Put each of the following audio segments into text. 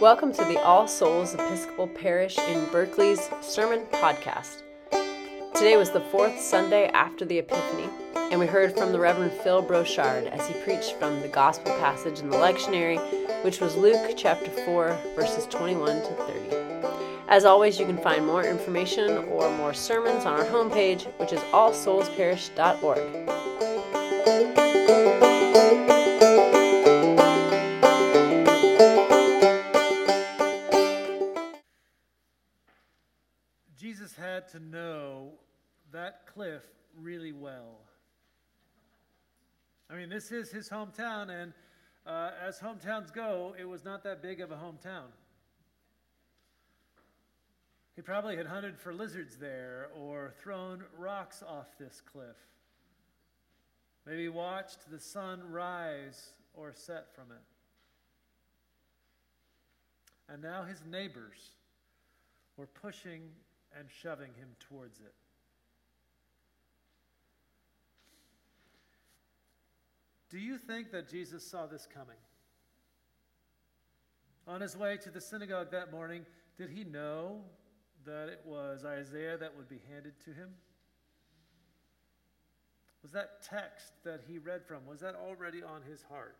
Welcome to the All Souls Episcopal Parish in Berkeley's Sermon Podcast. Today was the fourth Sunday after the Epiphany, and we heard from the Reverend Phil Brochard as he preached from the Gospel passage in the lectionary, which was Luke chapter 4, verses 21 to 30. As always, you can find more information or more sermons on our homepage, which is allsoulsparish.org. had to know that cliff really well. I mean, this is his hometown, and uh, as hometowns go, it was not that big of a hometown. He probably had hunted for lizards there or thrown rocks off this cliff. Maybe watched the sun rise or set from it. And now his neighbors were pushing and shoving him towards it. Do you think that Jesus saw this coming? On his way to the synagogue that morning, did he know that it was Isaiah that would be handed to him? Was that text that he read from, was that already on his heart?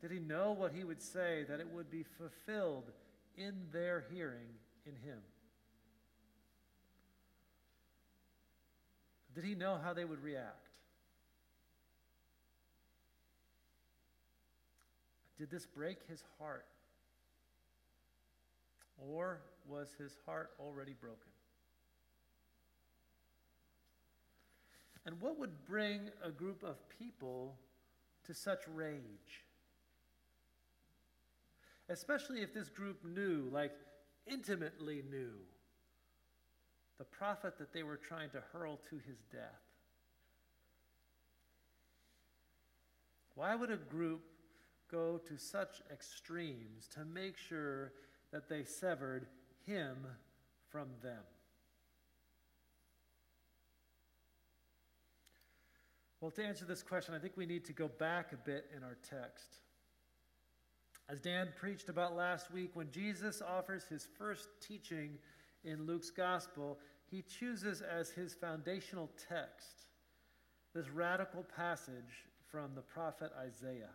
Did he know what he would say, that it would be fulfilled in their hearing in him? Did he know how they would react? Did this break his heart? Or was his heart already broken? And what would bring a group of people to such rage? Especially if this group knew, like intimately knew, the prophet that they were trying to hurl to his death. Why would a group go to such extremes to make sure that they severed him from them? Well, to answer this question, I think we need to go back a bit in our text. As Dan preached about last week, when Jesus offers his first teaching in Luke's gospel, he chooses as his foundational text this radical passage from the prophet Isaiah.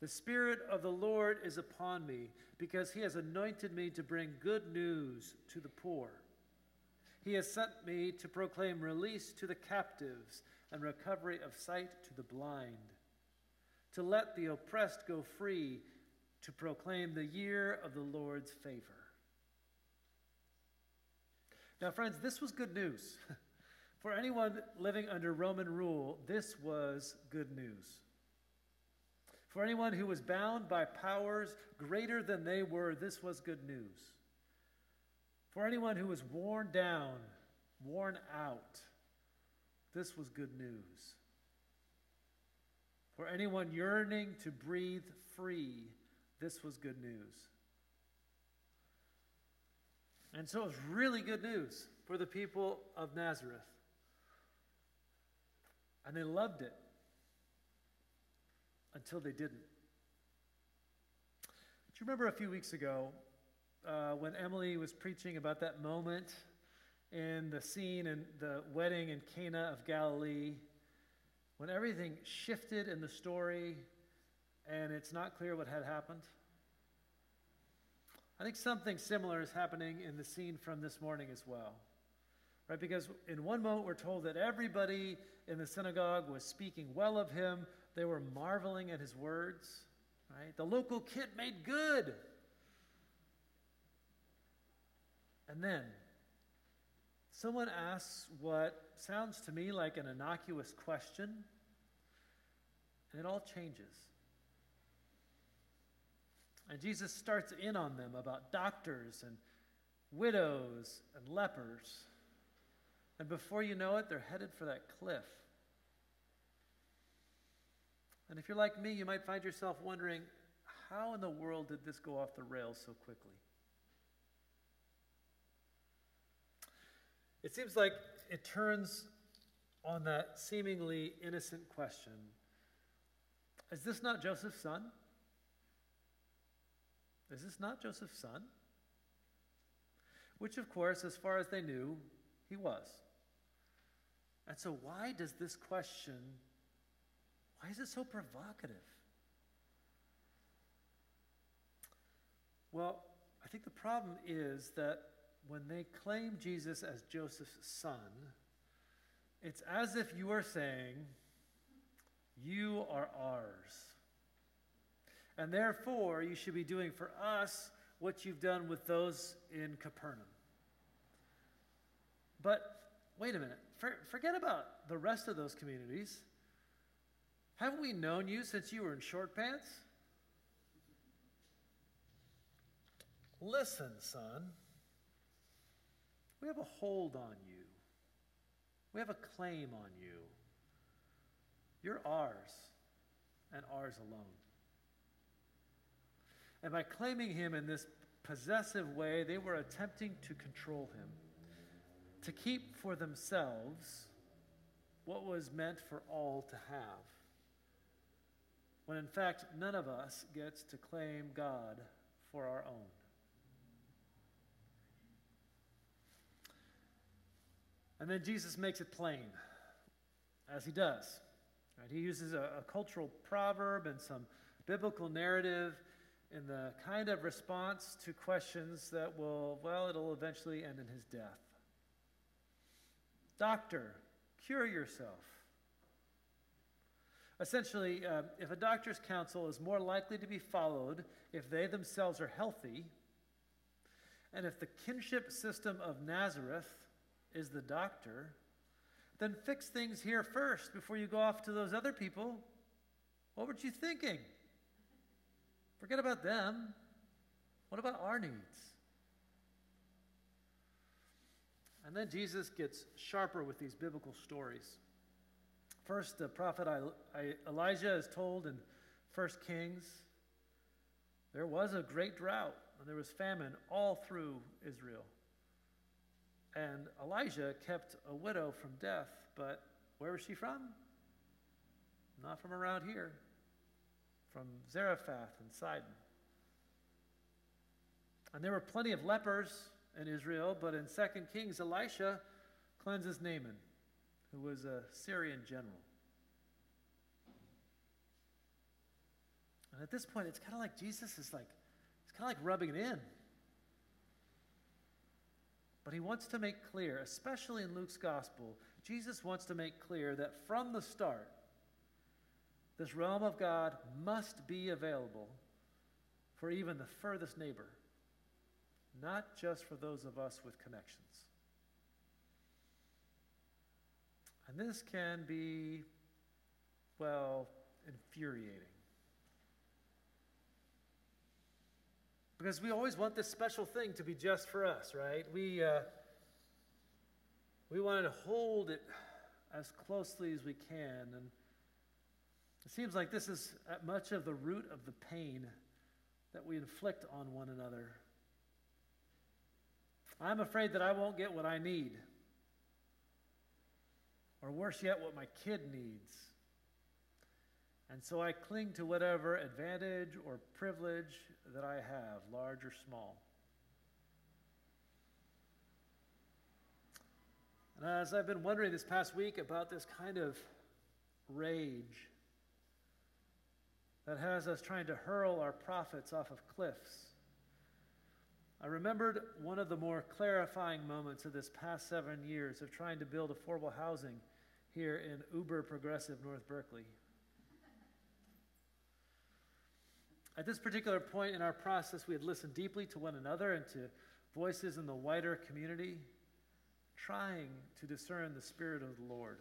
The Spirit of the Lord is upon me because he has anointed me to bring good news to the poor. He has sent me to proclaim release to the captives and recovery of sight to the blind to let the oppressed go free, to proclaim the year of the Lord's favor. Now, friends, this was good news. For anyone living under Roman rule, this was good news. For anyone who was bound by powers greater than they were, this was good news. For anyone who was worn down, worn out, this was good news. For anyone yearning to breathe free, this was good news. And so it was really good news for the people of Nazareth. And they loved it until they didn't. Do you remember a few weeks ago uh, when Emily was preaching about that moment in the scene in the wedding in Cana of Galilee? When everything shifted in the story and it's not clear what had happened? I think something similar is happening in the scene from this morning as well. Right? Because in one moment we're told that everybody in the synagogue was speaking well of him, they were marveling at his words. Right? The local kid made good. And then someone asks what sounds to me like an innocuous question, and it all changes. And Jesus starts in on them about doctors and widows and lepers. And before you know it, they're headed for that cliff. And if you're like me, you might find yourself wondering how in the world did this go off the rails so quickly? It seems like it turns on that seemingly innocent question Is this not Joseph's son? Is this not Joseph's son? Which, of course, as far as they knew, he was. And so, why does this question, why is it so provocative? Well, I think the problem is that when they claim Jesus as Joseph's son, it's as if you are saying, You are ours. And therefore, you should be doing for us what you've done with those in Capernaum. But wait a minute, for, forget about the rest of those communities. Haven't we known you since you were in short pants? Listen, son. We have a hold on you. We have a claim on you. You're ours and ours alone. And by claiming him in this possessive way, they were attempting to control him, to keep for themselves what was meant for all to have. When in fact, none of us gets to claim God for our own. And then Jesus makes it plain, as he does. Right? He uses a, a cultural proverb and some biblical narrative in the kind of response to questions that will, well, it'll eventually end in his death. Doctor, cure yourself. Essentially, uh, if a doctor's counsel is more likely to be followed if they themselves are healthy, and if the kinship system of Nazareth is the doctor, then fix things here first before you go off to those other people. What were you thinking? Forget about them. What about our needs? And then Jesus gets sharper with these biblical stories. First, the prophet Elijah is told in 1 Kings there was a great drought and there was famine all through Israel. And Elijah kept a widow from death, but where was she from? Not from around here, from Zarephath and Sidon. And there were plenty of lepers in Israel, but in 2 Kings, Elisha cleanses Naaman, who was a Syrian general. And at this point, it's kind of like Jesus is like, it's kind of like rubbing it in. But he wants to make clear, especially in Luke's gospel, Jesus wants to make clear that from the start, this realm of God must be available for even the furthest neighbor, not just for those of us with connections. And this can be, well, infuriating. Because we always want this special thing to be just for us, right? We, uh, we want to hold it as closely as we can. And it seems like this is much of the root of the pain that we inflict on one another. I'm afraid that I won't get what I need. Or worse yet, what my kid needs. And so I cling to whatever advantage or privilege that I have, large or small. And as I've been wondering this past week about this kind of rage that has us trying to hurl our prophets off of cliffs, I remembered one of the more clarifying moments of this past seven years of trying to build affordable housing here in uber progressive North Berkeley. At this particular point in our process, we had listened deeply to one another and to voices in the wider community, trying to discern the Spirit of the Lord.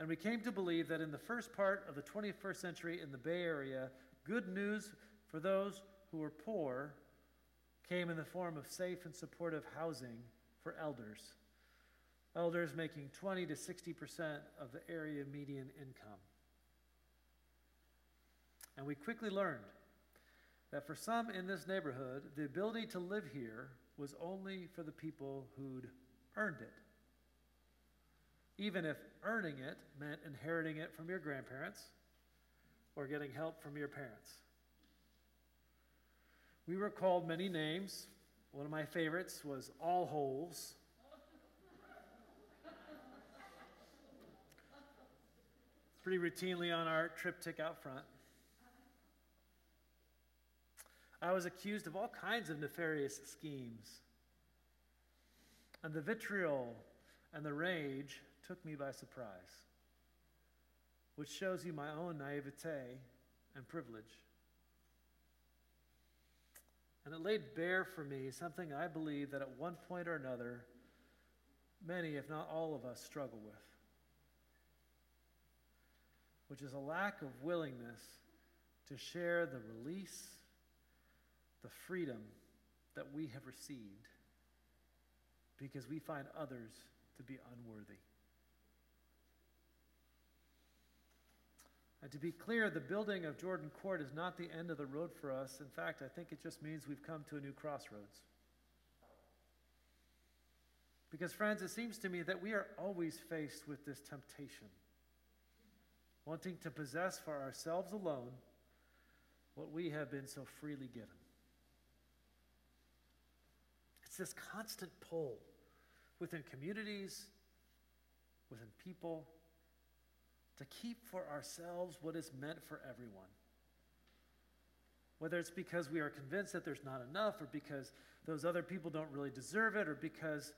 And we came to believe that in the first part of the 21st century in the Bay Area, good news for those who were poor came in the form of safe and supportive housing for elders. Elders making 20 to 60% of the area median income. And we quickly learned that for some in this neighborhood, the ability to live here was only for the people who'd earned it. even if earning it meant inheriting it from your grandparents or getting help from your parents. We were called many names. One of my favorites was All Holes. Pretty routinely on our triptych out front. I was accused of all kinds of nefarious schemes. And the vitriol and the rage took me by surprise, which shows you my own naivete and privilege. And it laid bare for me something I believe that at one point or another, many, if not all of us, struggle with, which is a lack of willingness to share the release, the freedom that we have received because we find others to be unworthy. And to be clear, the building of Jordan Court is not the end of the road for us. In fact, I think it just means we've come to a new crossroads. Because, friends, it seems to me that we are always faced with this temptation, wanting to possess for ourselves alone what we have been so freely given. It's this constant pull within communities, within people, to keep for ourselves what is meant for everyone. Whether it's because we are convinced that there's not enough, or because those other people don't really deserve it, or because,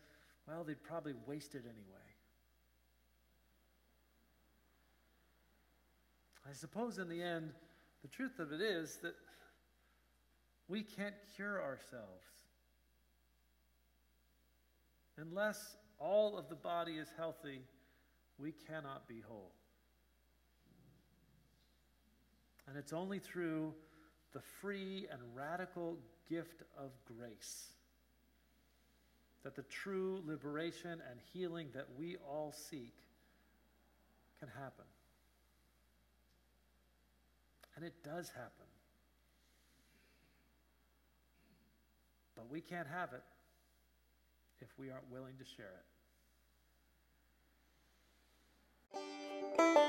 well, they'd probably waste it anyway. I suppose in the end, the truth of it is that we can't cure ourselves. Unless all of the body is healthy, we cannot be whole. And it's only through the free and radical gift of grace that the true liberation and healing that we all seek can happen. And it does happen. But we can't have it if we aren't willing to share it.